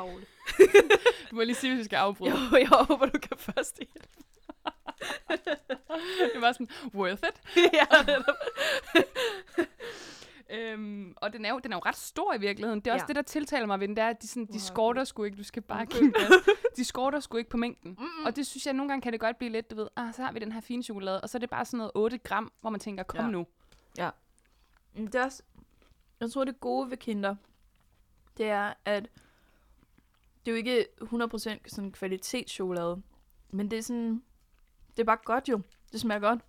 du må lige sige, hvis vi skal afbryde. Jo, jeg håber, du kan først hjælpe. det var sådan, worth it. ja, netop. Øhm, og den er, jo, den er jo ret stor i virkeligheden. Det er også Ja. det, der tiltaler mig ved den, det er, at de, sådan, de skorter sgu ikke. Du skal bare give gas. De skorter sgu ikke på mængden. Mm-mm. Og det synes jeg, nogle gange kan det godt blive lidt, du ved, ah, så har vi den her fine chokolade, og så er det bare sådan noget 8 gram, hvor man tænker, kom Ja. nu. Men Det er også, jeg tror, det gode ved Kinder, det er, at det er jo ikke 100% sådan kvalitetschokolade, men det er sådan, det er bare godt jo. Det smager godt.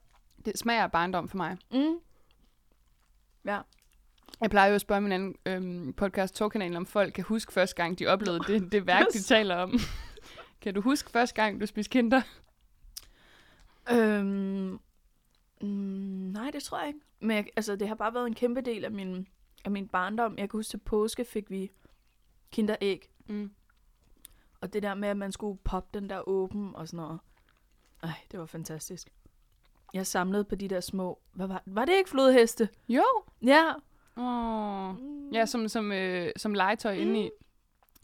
Det smager af barndom for mig. Mm. Ja. Jeg plejer jo at spørge min anden øhm, podcast Togkanalen, om folk kan huske første gang, de oplevede det, det værk, de taler om. kan du huske første gang, du spiste kinder? Øhm, mm, nej, det tror jeg ikke. Men jeg, altså, det har bare været en kæmpe del af min, af min barndom. Jeg kan huske, til påske fik vi kinderæg. Mm. Og det der med, at man skulle poppe den der åben og sådan noget. Ej, det var fantastisk. Jeg samlede på de der små... Hvad var, var det ikke flodheste? Jo. Ja. Åh. Mm. Ja, som, som, øh, som legetøj mm. inde i.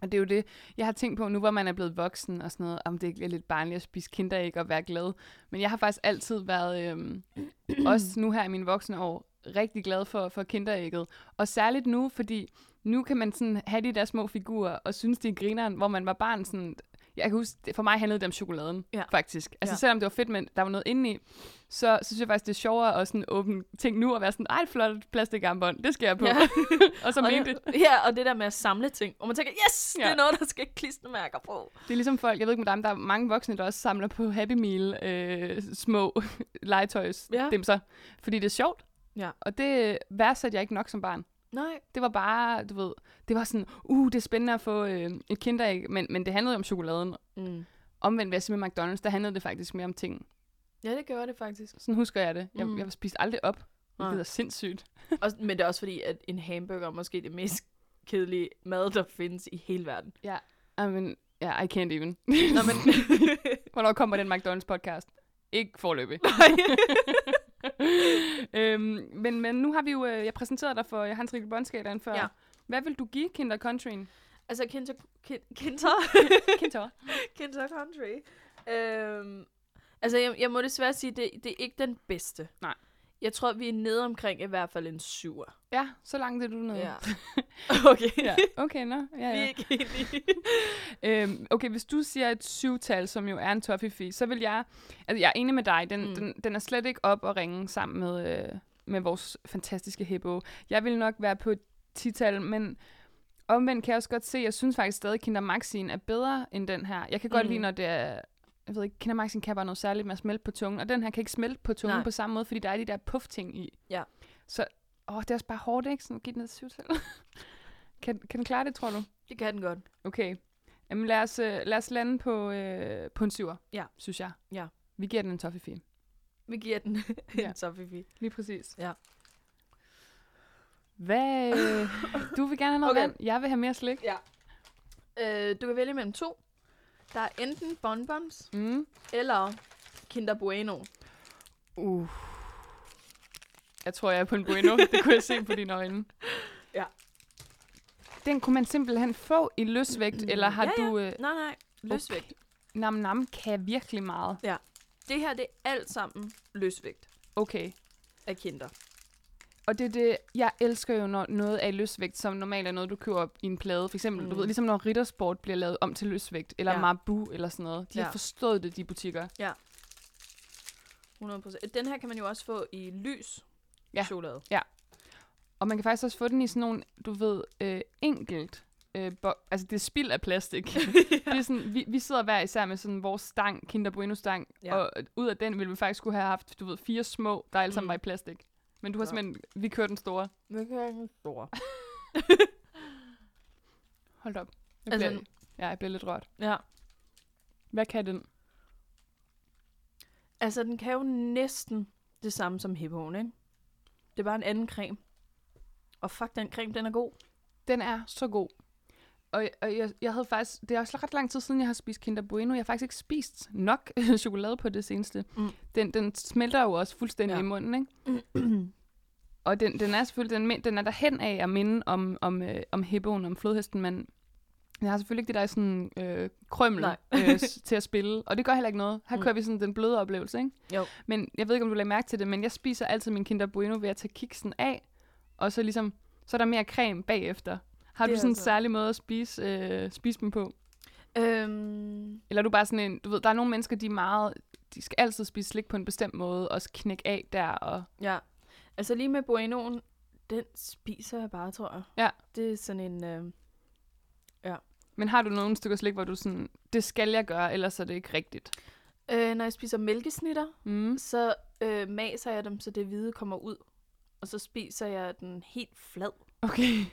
Og det er jo det, jeg har tænkt på nu, hvor man er blevet voksen og sådan noget, om det er lidt barnligt at spise kinderæg og være glad. Men jeg har faktisk altid været, øhm, også nu her i mine voksne år, rigtig glad for, for kinderægget. Og særligt nu, fordi nu kan man sådan have de der små figurer og synes, de er grineren, hvor man var barn sådan... Jeg kan huske, for mig handlede det om chokoladen, Ja. faktisk. Altså Ja. selvom det var fedt, men der var noget inde i, så, så synes jeg faktisk, det er sjovere at sådan åbne ting nu og være sådan, ej, et flot plastikarmbånd, det skal jeg på. Ja. og så og mente det, ja, og det der med at samle ting. Og man tænker, yes, ja. det er noget, der skal klistermærker på. Det er ligesom folk, jeg ved ikke med dig, men der er mange voksne, der også samler på Happy Meal øh, små legetøjs Ja. fordi det er sjovt. Ja. Og det værdsatte jeg ikke nok som barn. Nej. Det var bare, du ved, det var sådan, uh, det er spændende at få øh, et kinderæg, men, men det handlede jo om chokoladen. Mm. Omvendt jeg sige med McDonald's, der handlede det faktisk mere om ting. Ja, det gør det faktisk. Sådan husker jeg det. Jeg, Mm. jeg spiste aldrig op. Nej. Det er sindssygt. Og, men det er også fordi, at en hamburger er måske det mest kedelige mad, der findes i hele verden. I mean, yeah, I can't even. Nå, men... Hvornår kommer den McDonald's podcast? Ikke forløbig. øhm, men, men nu har vi jo, øh, jeg præsenteret dig for Hans Rikkel Bondskalaen før. Ja. Hvad vil du give Kinder Countryen? altså, Kinder... Kin- Kinder... Kinder. Kinder Country. Øhm, altså, jeg, jeg må desværre sige, det, det er ikke den bedste. Nej. Jeg tror, vi er nede omkring i hvert fald en syver. Ja, så langt er du nede. Ja. okay. ja. Okay, nå. Ja, Vi er ja. ikke enige. Øhm, okay, hvis du siger et syvtal, som jo er en toffee så vil jeg... Altså, jeg er enig med dig. Den, mm. den, den er slet ikke op at ringe sammen med, øh, med vores fantastiske hippo. Jeg vil nok være på et tital, men omvendt kan jeg også godt se, jeg synes faktisk stadig, Kinder Maxien er bedre end den her. Jeg kan godt Mm. lide, når det er... Jeg ved ikke, Kinder Maxien kan bare noget særligt med at smelte på tungen, og den her kan ikke smelte på tungen Nej. på samme måde, fordi der er de der puff-ting i. Ja. Så, åh, det er også bare hårdt, ikke? Sådan at give den et syvtal. kan, kan den klare det, tror du? Det kan den godt. Okay. Jamen lad os, øh, lad os lande på, øh, på en syver, Ja. synes jeg. Ja. Vi giver den en toffee Vi giver den Ja. en toffee. Lige præcis. Ja. Hvad? Øh, du vil gerne have noget okay. vand? Jeg vil have mere slik. Ja. Øh, du kan vælge mellem to. Der er enten bonbons Mm. eller Kinder Bueno. Uh. Jeg tror, jeg er på en bueno. det kunne jeg se på dine øjne. Ja. Den kunne man simpelthen få i løsvægt, eller har Ja, ja. du... Øh, Nej, nej. Løsvægt. Okay. Nam Nam kan virkelig meget. Det her, det er alt sammen løsvægt Okay. af Kinder. Og det er det, jeg elsker jo, når noget er i løsvægt, som normalt er noget, du køber op i en plade. For eksempel, mm. du ved, ligesom når Rittersport bliver lavet om til løsvægt, eller Ja. ja. Marbu eller sådan noget. De ja. Ja. har forstået det, de butikker. 100%. Den her kan man jo også få i lys Ja. chokolade. Og man kan faktisk også få den i sådan nogle, du ved, øh, enkelt. Øh, bo- altså, det er spild af plastik. det er sådan, vi, vi sidder hver især med sådan vores stang, Kinder Bueno stang, Ja. ja. og ud af den ville vi faktisk skulle have haft, du ved, fire små, der alle sammen Mm. var i plastik. Men du har Ja. simpelthen, vi kører den store. Det kan jeg store. Hold op. Jeg Altså, bliver, ja, jeg bliver lidt rørt. Ja. Hvad kan den? Altså, den kan jo næsten det samme som hippoen, ikke? Det er bare en anden creme. Og fuck, den creme, den er god. Den er så god. Og, og jeg, jeg havde faktisk, det er også ret lang tid siden, jeg har spist Kinder Bueno. Jeg har faktisk ikke spist nok chokolade på det seneste. Mm. Mm. Den, den smelter jo også fuldstændig Ja. i munden, ikke? Og den, den er selvfølgelig, den, den er der hen af at minde om, om, øh, om hippoen, om flodhesten, men jeg har selvfølgelig ikke det der sådan øh, krømmel øh, til at spille, og det gør heller ikke noget. Her Mm. mm. kører vi sådan den bløde oplevelse, ikke? Jo. Men jeg ved ikke, om du lagde mærke til det, men jeg spiser altid min Kinder Bueno ved at tage kiksen af, og så ligesom, så er der mere creme bagefter. Har Det du sådan en altså- særlig måde at spise, øh, spise dem på? Øhm, Eller er du bare sådan en, du ved, der er nogle mennesker, de er meget, de skal altid spise slik på en bestemt måde, og knække af der, og ja. Altså lige med Buenoen, den spiser jeg bare, tror jeg. Ja. Det er sådan en... Øh, Men har du nogle stykker slik, hvor du sådan, det skal jeg gøre, ellers er det ikke rigtigt? øh, når jeg spiser mælkesnitter, Mm. så øh, maser jeg dem, så det hvide kommer ud. Og så spiser jeg den helt flad. Okay.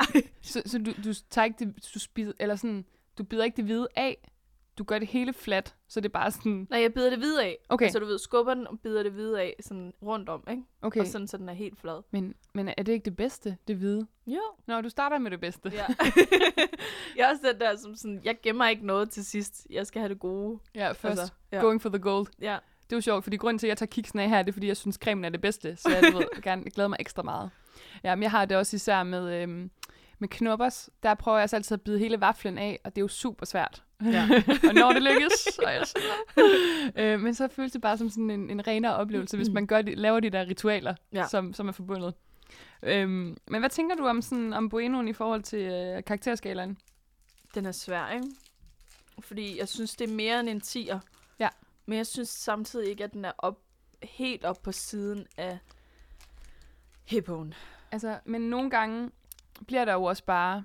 så så du, du tager ikke det, du spiser, eller sådan, du bider ikke det hvide af, du gør det hele fladt, så det er bare sådan, Nej, jeg bider det hvide af. okay, Altså du ved, skubber den og bider det hvide af sådan rundt om, ikke? Okay. Og sådan, så den er helt flad. Men, men er det ikke det bedste, det hvide? Jo. Nå, du starter med det bedste. Ja. jeg er også den der, som sådan, jeg gemmer ikke noget til sidst. Jeg skal have det gode. Ja, først. Altså, ja. Going for the gold. Ja. Det er jo sjovt, fordi grunden til, at jeg tager kiksen af her, det er, fordi jeg synes, cremen er det bedste. Så jeg, du ved, gerne glæder mig ekstra meget. Ja, men jeg har det også især med, øhm, med knoppers. Der prøver jeg altså altid at bide hele vaflen af, og det er jo super svært. Ja. og når det lykkes, så er jeg øh, Men så føles det bare som sådan en, en renere oplevelse, hvis man gør de, laver de der ritualer, Ja. som, som er forbundet. Øhm, men hvad tænker du om, sådan, om Buenoen i forhold til øh, karakterskalaen? Den er svær, ikke? Fordi jeg synes, det er mere end en 10'er. Ja. Men jeg synes samtidig ikke, at den er op, helt op på siden af hippoen. Altså, men nogle gange bliver der jo også bare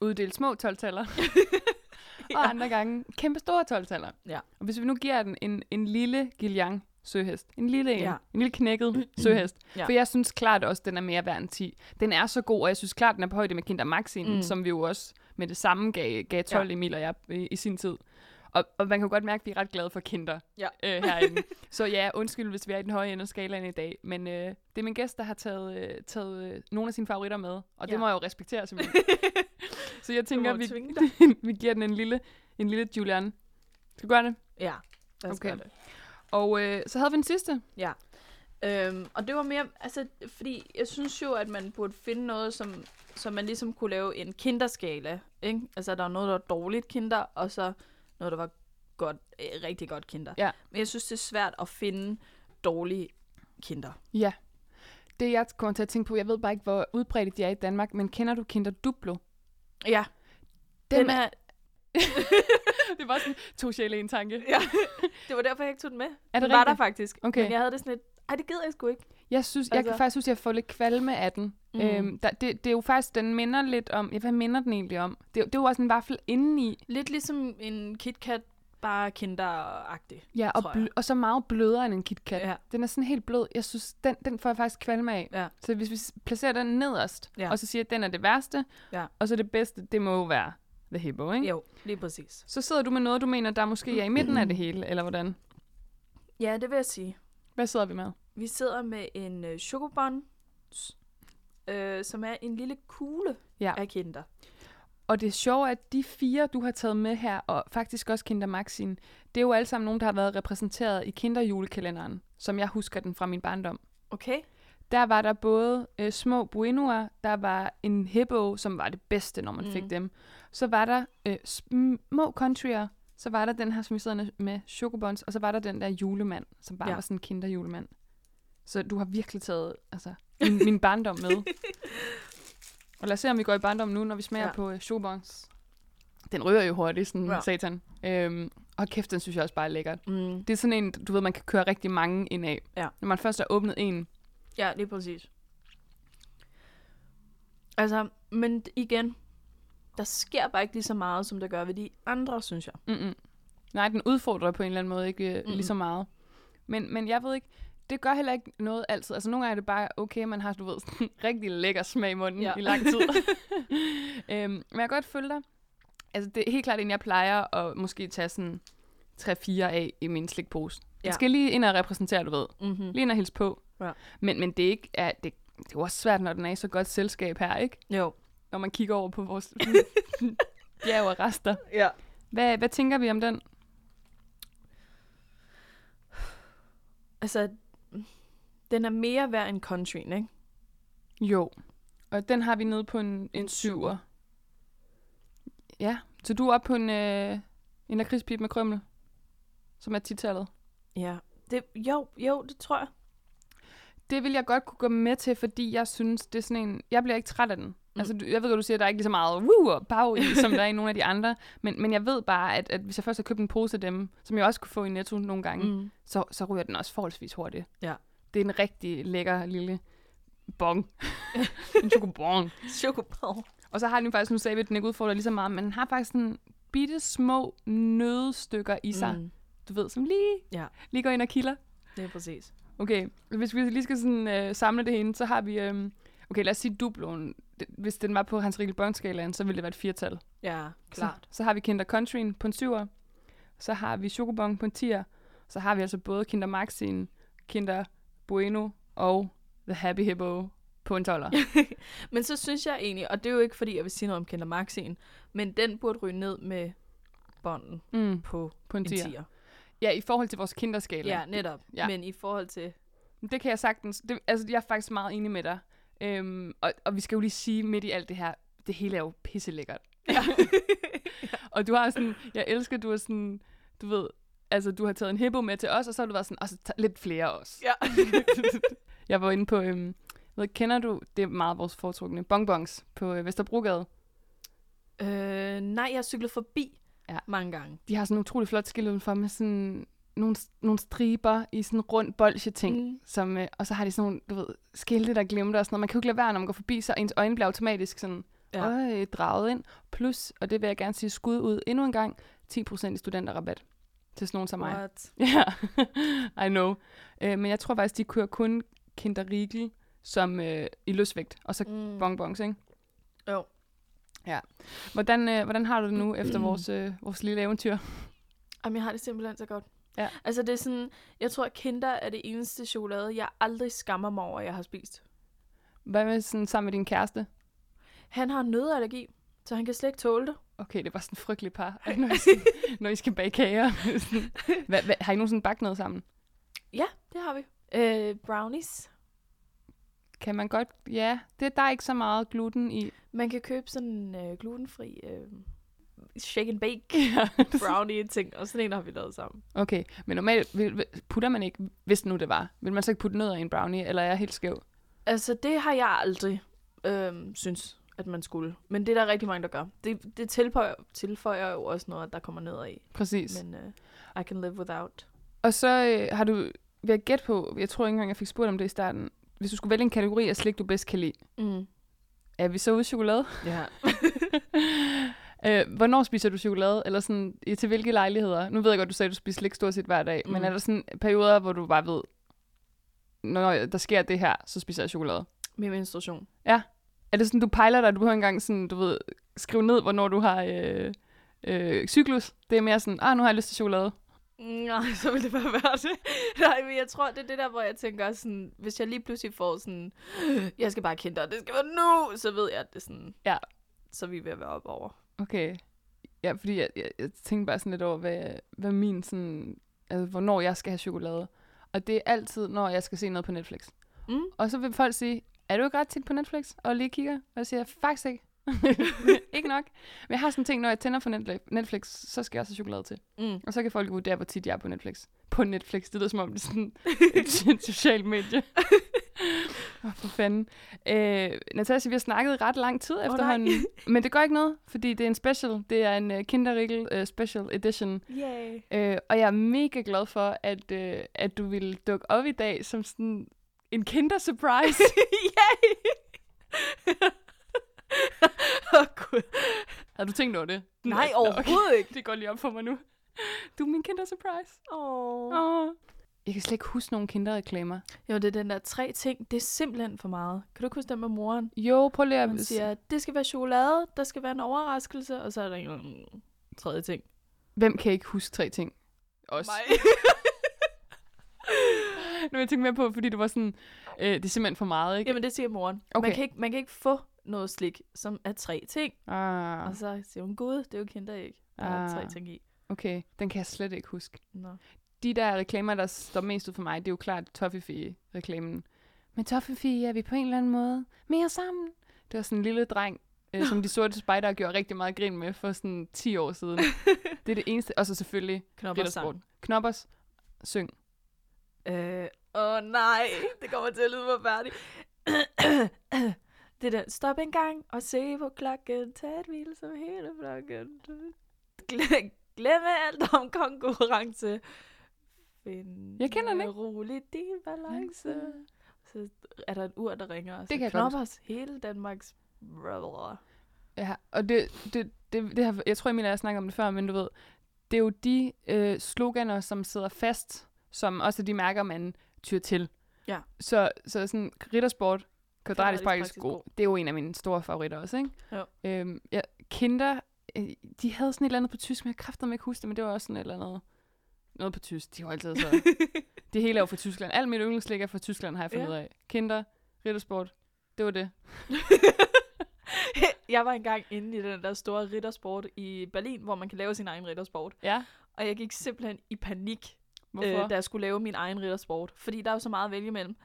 uddelt små 12-taller. og andre gange kæmpe store 12-taller. Ja. Og hvis vi nu giver den en, en lille Gillian søhest, en lille en, Ja. en lille knækket søhest, Ja. for jeg synes klart også, den er mere værd end 10. Den er så god, og jeg synes klart, den er på højde med Kinder Maxin, Mm. som vi jo også med det samme gav, gav 12 Ja. ja. Emil og jeg i, i sin tid. Og, og man kan godt mærke, at vi er ret glade for kinder Ja. øh, herinde. så ja, undskyld, hvis vi er i den høje ende af skalaen i dag. Men øh, det er min gæst, der har taget, øh, taget øh, nogle af sine favoritter med. Og det Ja. må jeg jo respektere simpelthen. så jeg tænker, vi, vi giver den en lille, en lille Julian. Skal vi gøre det? Ja, lad os Okay. gøre det. Og øh, så havde vi den sidste. Ja. Øhm, og det var mere, altså, fordi jeg synes jo, at man burde finde noget, som, som man ligesom kunne lave en kinderskala, ikke? Altså, der var noget, der var dårligt kinder, og så noget, der var godt, øh, rigtig godt kinder. Ja. Men jeg synes, det er svært at finde dårlige kinder. Ja. Det jeg kommer til at tænke på, jeg ved bare ikke, hvor udbredt de er i Danmark, men kender du Kinder Duplo? Ja, Den, den er, det var sådan to sjæle i en tanke. ja. det var derfor, jeg ikke tog den med. Er det den var der faktisk. Okay. Men jeg havde det sådan lidt, ej, det gider jeg sgu ikke. Jeg synes, jeg Altså- kan faktisk synes, jeg får lidt kvalme af den. Mm. Øhm, der, det, det er jo faktisk, den minder lidt om, ja, hvad minder den egentlig om? Det, det er jo også en vaffel indeni. Lidt ligesom en KitKat, bare kinderagtig. Ja, og, jeg. bl- og så meget blødere end en KitKat. Ja. Den er sådan helt blød. Jeg synes, den, den får jeg faktisk kvalme af. Ja. Så hvis vi placerer den nederst, Ja. og så siger, at den er det værste, Ja. og så det bedste, det må jo være The Hippo, ikke? Jo, lige præcis. Så sidder du med noget, du mener, der måske er i midten af det hele, eller hvordan? Ja, det vil jeg sige. Hvad sidder vi med? Vi sidder med en øh, chocobon, s- øh, som er en lille kugle Ja. af kinder. Og det er sjovt, at de fire, du har taget med her, og faktisk også Kinder Maxin, det er jo alle sammen nogen, der har været repræsenteret i Kinderjulekalenderen, som jeg husker den fra min barndom. Okay? Der var der både øh, små buenoer, der var en hippo, som var det bedste, når man mm. Fik dem. Så var der øh, små countryer, så var der den her, som vi sidder med chocobons, og så var der den der julemand, som bare. Ja. var sådan en kinderjulemand. Så du har virkelig taget altså, min, min barndom med. Og lad os se, om vi går i barndom nu, når vi smager ja. På øh, chocobons. Den rører jo hurtigt, sådan ja. Satan. Øhm, og kæft, den synes jeg også bare er lækkert. Mm. Det er sådan en, du ved, man kan køre rigtig mange ind af. Ja. Når man først har åbnet en, Ja, lige præcis. Altså, men igen, der sker bare ikke lige så meget, som der gør ved de andre, synes jeg. Mm-mm. Nej, den udfordrer på en eller anden måde ikke mm Mm-mm. lige så meget. Men, men jeg ved ikke, det gør heller ikke noget altid. Altså nogle gange er det bare okay, man har, du ved, sådan rigtig lækker smag i munden ja. I lang tid. øhm, men jeg kan godt følge dig. Altså det er helt klart en, jeg plejer at måske tage sådan 3-4 af i min slikpose. Jeg Ja. skal lige ind og repræsentere, du ved. Mm-hmm. Lige ind og hilse på. Ja. Men, men det er ikke, ja, det, det er jo også svært, når den er i så godt selskab her, ikke? Jo. Når man kigger over på vores bjerg og rester. Ja. Hvad, hvad tænker vi om den? Altså, den er mere værd end countryen, ikke? Jo. Og den har vi nede på en, en syver. Ja, så du er oppe på en, øh, en lakridspip med krømmel, som er titallet. Ja. Det, jo, jo, det tror jeg. Det vil jeg godt kunne gå med til, fordi jeg synes, det er sådan en... Jeg bliver ikke træt af den. Mm. Altså, jeg ved godt, du siger, at der er ikke lige så meget woo og bag i, som der er i nogle af de andre. Men, men jeg ved bare, at, at hvis jeg først har købt en pose af dem, som jeg også kunne få i Netto nogle gange. Mm. så, så ryger den også forholdsvis hurtigt. Ja. Det er en rigtig lækker lille bong. en chokobong. Chokobon. Og så har den jo faktisk, nu sagde vi, at den ikke udfordrer lige så meget, men den har faktisk sådan bitte små nødstykker i sig. Mm. Du ved, som lige, Ja. lige går ind og kilder. Det er præcis. Okay, hvis vi lige skal sådan, øh, samle det hele, så har vi... Øh, okay, lad os sige duploen. Hvis den var på Hans Rikkel Bond-skalaen, så ville det være et firtal. Ja, klart. Så, så har vi Kinder Countryen på en syver. Så har vi Chocobon på en 10'er. Så har vi altså både Kinder Maxin, Kinder Bueno og The Happy Hippo på en 12'er. Men så synes jeg egentlig, og det er jo ikke fordi, jeg vil sige noget om Kinder Maxien, men den burde ryge ned med bånden mm, på på en en 10'er. 10'er. Ja, i forhold til vores kinderskala. Ja, netop. Ja. Ja. Men i forhold til... Det kan jeg sagtens. Det, altså, jeg er faktisk meget enig med dig. Øhm, og, og vi skal jo lige sige midt i alt det her, det hele er jo pisselækkert. Ja. og du har sådan, jeg elsker, du er sådan, du ved, altså du har taget en hippo med til os, og så har du været sådan, og så tager lidt flere også. Ja. jeg var inde på, øhm, ved, kender du, det er meget vores foretrukne, bonbons på øh, Vesterbrogade. øh, nej, jeg har cyklet forbi Ja. mange gange. De har sådan en utrolig flot skilt udenfor med sådan nogle, nogle striber i sådan en rund bolsje-ting. Mm. Som, øh, og så har de sådan nogle, du ved, skilte, der glemte og sådan noget. Man kan jo ikke lade være, når man går forbi, så ens øjne bliver automatisk sådan ja. øh, draget ind. Plus, og det vil jeg gerne sige skud ud endnu en gang, 10% i studenterrabat til sådan nogen som mig. What? Ja, I know. Øh, men jeg tror faktisk, de kører kun Kinder Riegel som øh, i løsvægt, og så Mm. bonbons, ikke? Jo. Hvordan, øh, hvordan har du det nu efter vores, øh, vores lille eventyr? Jamen, jeg har det simpelthen så godt. Ja. Altså, det er sådan... Jeg tror, at Kinder er det eneste chokolade, jeg aldrig skammer mig over, at jeg har spist. Hvad med sådan sammen med din kæreste? Han har nødallergi, så han kan slet ikke tåle det. Okay, det var sådan en frygtelig par, at når I, sådan, når I skal bage kager. Hvad, hvad, har I nogensinde bagt noget sammen? Ja, det har vi. Øh, brownies. Kan man godt? Ja, det, der er ikke så meget gluten i. Man kan købe sådan en øh, glutenfri øh, shake and bake Ja. brownie ting, og sådan en har vi lavet sammen. Okay, men normalt vil- putter man ikke, hvis nu det var. Vil man så ikke putte nødder i en brownie, eller er jeg helt skæv? Altså, det har jeg aldrig øh, synes, at man skulle. Men det er der rigtig mange, der gør. Det, det tilføjer, tilføjer jo også noget, at der kommer ned i. Præcis. Men. Øh, I can live without. Og så øh, har du, jeg gætte på, jeg tror ikke engang, jeg fik spurgt om det i starten. Hvis du skulle vælge en kategori af slik, du bedst kan lide, Mm. er vi så ude i chokolade? Ja. øh, hvornår spiser du chokolade? Eller sådan, i- til hvilke lejligheder? Nu ved jeg godt, du sagde, at du spiser slik stort set hver dag. Mm. Men er der sådan perioder, hvor du bare ved, når der sker det her, så spiser jeg chokolade? Min menstruation. Er det sådan, du pejler dig, du behøver engang sådan, du ved, skrive ned, hvornår du har øh, øh, cyklus? Det er mere sådan, ah, nu har jeg lyst til chokolade. Nej, så vil det bare være det. Nej, men jeg tror, det er det der, hvor jeg tænker sådan, hvis jeg lige pludselig får sådan, jeg skal bare kende dig, det skal være nu, så ved jeg, at det er sådan, Ja. så er vi ved at være op over. Okay. Ja, fordi jeg, jeg, jeg tænkte bare sådan lidt over, hvad, hvad min sådan, altså, hvornår jeg skal have chokolade. Og det er altid, når jeg skal se noget på Netflix. Mm. Og så vil folk sige, er du ikke ret tit på Netflix? Og lige kigger. Og jeg siger, faktisk ikke. ikke nok. Men jeg har sådan en ting, når jeg tænder for Netflix, så skal jeg også have chokolade til. Mm. Og så kan folk vurdere, hvor tit jeg er på Netflix. På Netflix. Det lyder som om, det er sådan et, et socialt medie. Åh, for fanden. Øh, Natasha, vi har snakket ret lang tid nej. efterhånden. men det gør ikke noget, fordi det er en special. Det er en uh, Kinderriegel uh, special edition. Yay. Øh, og jeg er mega glad for, at, uh, at du ville dukke op i dag som sådan en kinder-surprise. Yay! Åh, oh, Gud. Har du tænkt over det? Nej, Nå, overhovedet ikke. Det går lige op for mig nu. Du er min kinder-surprise. Oh. Åh. Jeg kan slet ikke huske nogen kinderreklamer. Jo, det er den der tre ting. Det er simpelthen for meget. Kan du ikke huske den med moren? Jo, prøv lige at... Man siger, det skal være chokolade, der skal være en overraskelse, og så er der en anden tredje ting. Hvem kan ikke huske tre ting? Os. Mig. Nu jeg tænkte mere på, fordi du var sådan, øh, det er simpelthen for meget, ikke? Jamen, det siger moren. Okay. Man, kan ikke, man kan ikke få noget slik, som er tre ting. Ah, Og så siger hun, gud, det er jo kinderæg. Der er tre Ah. ting i. okay, den kan jeg slet ikke huske. Nå. De der reklamer, der står mest ud for mig, det er jo klart Toffifee-reklamen. Men Toffifee er vi på en eller anden måde mere sammen. Det var sådan en lille dreng, øh, som de sorte spejder gjorde rigtig meget grin med for sådan 10 år siden. det er det eneste. Og så selvfølgelig Knopper Riddersport. sammen. Knoppers, syng. Nej, det kommer til at lyde forfærdeligt. det der, stop en gang og se på klokken, tag et hvil som hele flokken. Glem, glemme alt om konkurrence. Find Jeg kender den ikke. roligt din balance. Så er der et ur, der ringer. Det kan jeg godt. Knoppers, hele Danmarks brother. Ja, og det, det, det, det har, jeg tror, Emilie har snakket om det før, men du ved, det er jo de øh, sloganer, som sidder fast, som også de mærker, man tyr til. Ja. Så, så sådan riddersport, kvadratisk Kvadratisk praktisk sko. det er jo en af mine store favoritter også, ikke? Jo. Øhm, ja, Kinder, øh, de havde sådan et eller andet på tysk, men jeg kræfter ikke huske det, men det var også sådan et eller andet, noget på tysk. De var altid så... det hele er jo fra Tyskland. Alt mit yndlingslæg er fra Tyskland, har jeg fundet Ja. ud af. Kinder, riddersport, det var det. jeg var engang inde i den der store riddersport i Berlin, hvor man kan lave sin egen riddersport. Ja, Og jeg gik simpelthen i panik, hvorfor? øh, da jeg skulle lave min egen riddersport. Fordi der er jo så meget at vælge imellem.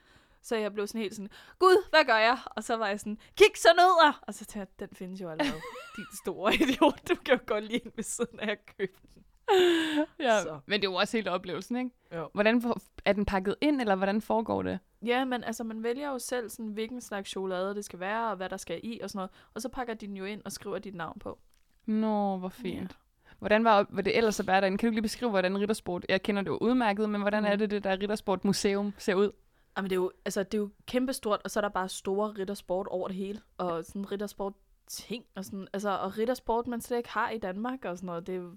Så jeg blev sådan helt sådan, Gud, hvad gør jeg? Og så var jeg sådan, kig så ned Og så tænkte jeg, den findes jo allerede. Din store idiot, du kan jo godt lige ind ved siden af at købe den. ja, så. men det er jo også helt oplevelsen, ikke? Jo. Hvordan for, er den pakket ind, eller hvordan foregår det? Ja, men altså, man vælger jo selv, sådan, hvilken slags chokolade det skal være, og hvad der skal i og sådan noget. Og så pakker de den jo ind og skriver dit navn på. Nå, hvor fint. Hvordan var, var det ellers at være derinde? Kan du lige beskrive, hvordan Riddersport, jeg kender det jo udmærket, men hvordan Mm. er det, det der Riddersport Museum ser ud? Jamen, det er jo, altså, det er jo kæmpestort, og så er der bare store riddersport over det hele. Og sådan riddersport ting, og sådan, altså, og riddersport, man slet ikke har i Danmark og sådan noget. Det er jo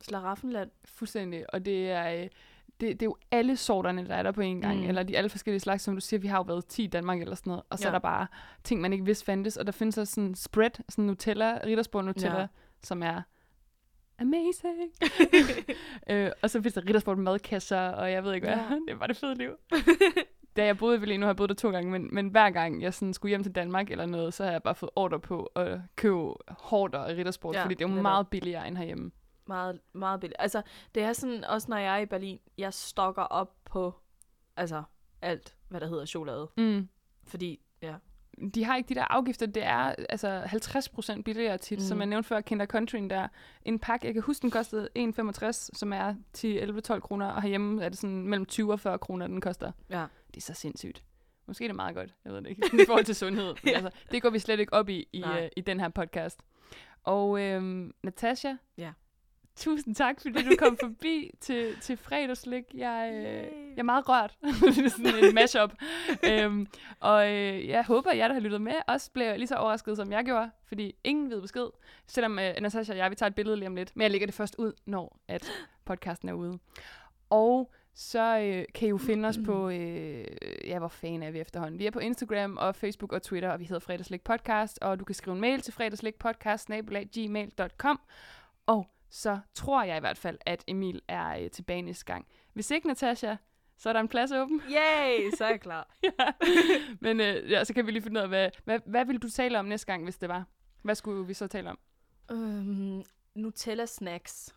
slaraffenland. Fuldstændig. Og det er, øh, det, det er jo alle sorterne, der er der på en gang. Mm. Mm. Eller de alle forskellige slags, som du siger, vi har jo været 10 i Danmark eller sådan noget. Og så Ja. er der bare ting, man ikke vidste fandtes. Og der findes også sådan spread, sådan Nutella, Riddersport Nutella, ja. som er amazing. øh, og så findes der Riddersport madkasser, og jeg ved ikke hvad. Ja. Det var det fede liv. da jeg boede i Berlin, nu har jeg boet der to gange, men, men hver gang jeg sådan skulle hjem til Danmark eller noget, så har jeg bare fået ordre på at købe hårdt og Riddersport, Ja, ja, fordi det er jo netop. meget billigere end herhjemme. meget, meget billigt. Altså, det er sådan, også når jeg er i Berlin, jeg stokker op på, altså, alt, hvad der hedder chokolade. Mm. Fordi, ja, de har ikke de der afgifter. Det er altså 50% billigere tit, mm. som jeg nævnte før, Kinder Countryen der. En pakke, jeg kan huske, den kostede 1,65, som er 10, 11, 12 kroner, og herhjemme er det sådan mellem 20 og 40 kroner, den koster. ja. Det er så sindssygt. Måske er det meget godt, jeg ved det ikke, i forhold til sundhed. Ja. altså, det går vi slet ikke op i i, uh, i den her podcast. Og øhm, Natasha, Ja. Tusind tak, fordi du kom forbi til, til fredagslik. Jeg, øh, jeg er meget rørt. det er sådan en mashup. øhm, og øh, jeg håber, at jer, der har lyttet med, også bliver lige så overrasket, som jeg gjorde. Fordi ingen ved besked. Selvom øh, Natasha og jeg, vi tager et billede lige om lidt. Men jeg lægger det først ud, når at podcasten er ude. Og så øh, kan I jo finde os på, øh, ja, hvor fan er vi efterhånden? Vi er på Instagram og Facebook og Twitter, og vi hedder Fredagslik Podcast, og du kan skrive en mail til fredagslikpodcast.gmail.com. Og så tror jeg i hvert fald, at Emil er øh, tilbage næste gang. Hvis ikke, Natasha, så er der en plads åben. Yay, så er jeg klar. ja. Men øh, ja, så kan vi lige finde ud af, hvad, hvad, hvad vil du tale om næste gang, hvis det var? Hvad skulle vi så tale om? øhm, Nutella snacks.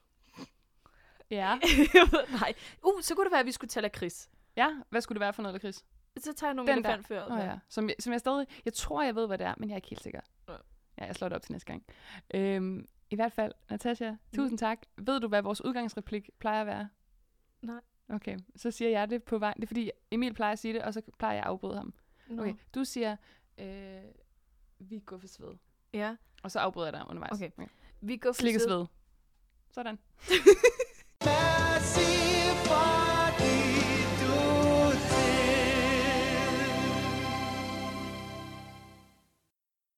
Ja. Nej. Uh, så kunne det være, at vi skulle tale Chris. Ja, hvad skulle det være for noget, Chris? Så tager jeg nogle Den der. elefantfører. Åh oh, ja. Som, jeg- som jeg stadig... Jeg tror, jeg ved, hvad det er, men jeg er ikke helt sikker. Ja. Ja, jeg slår det op til næste gang. Øhm, I hvert fald, Natasha, tusind tak. Ved du, hvad vores udgangsreplik plejer at være? Nej. Okay, så siger jeg det på vej. Det er fordi, Emil plejer at sige det, og så plejer jeg at afbryde ham. Nå. Okay, du siger, øh, vi går for sved. Ja. Og så afbryder jeg dig undervejs. Okay. Vi går for Slikkes side- ved. Sådan.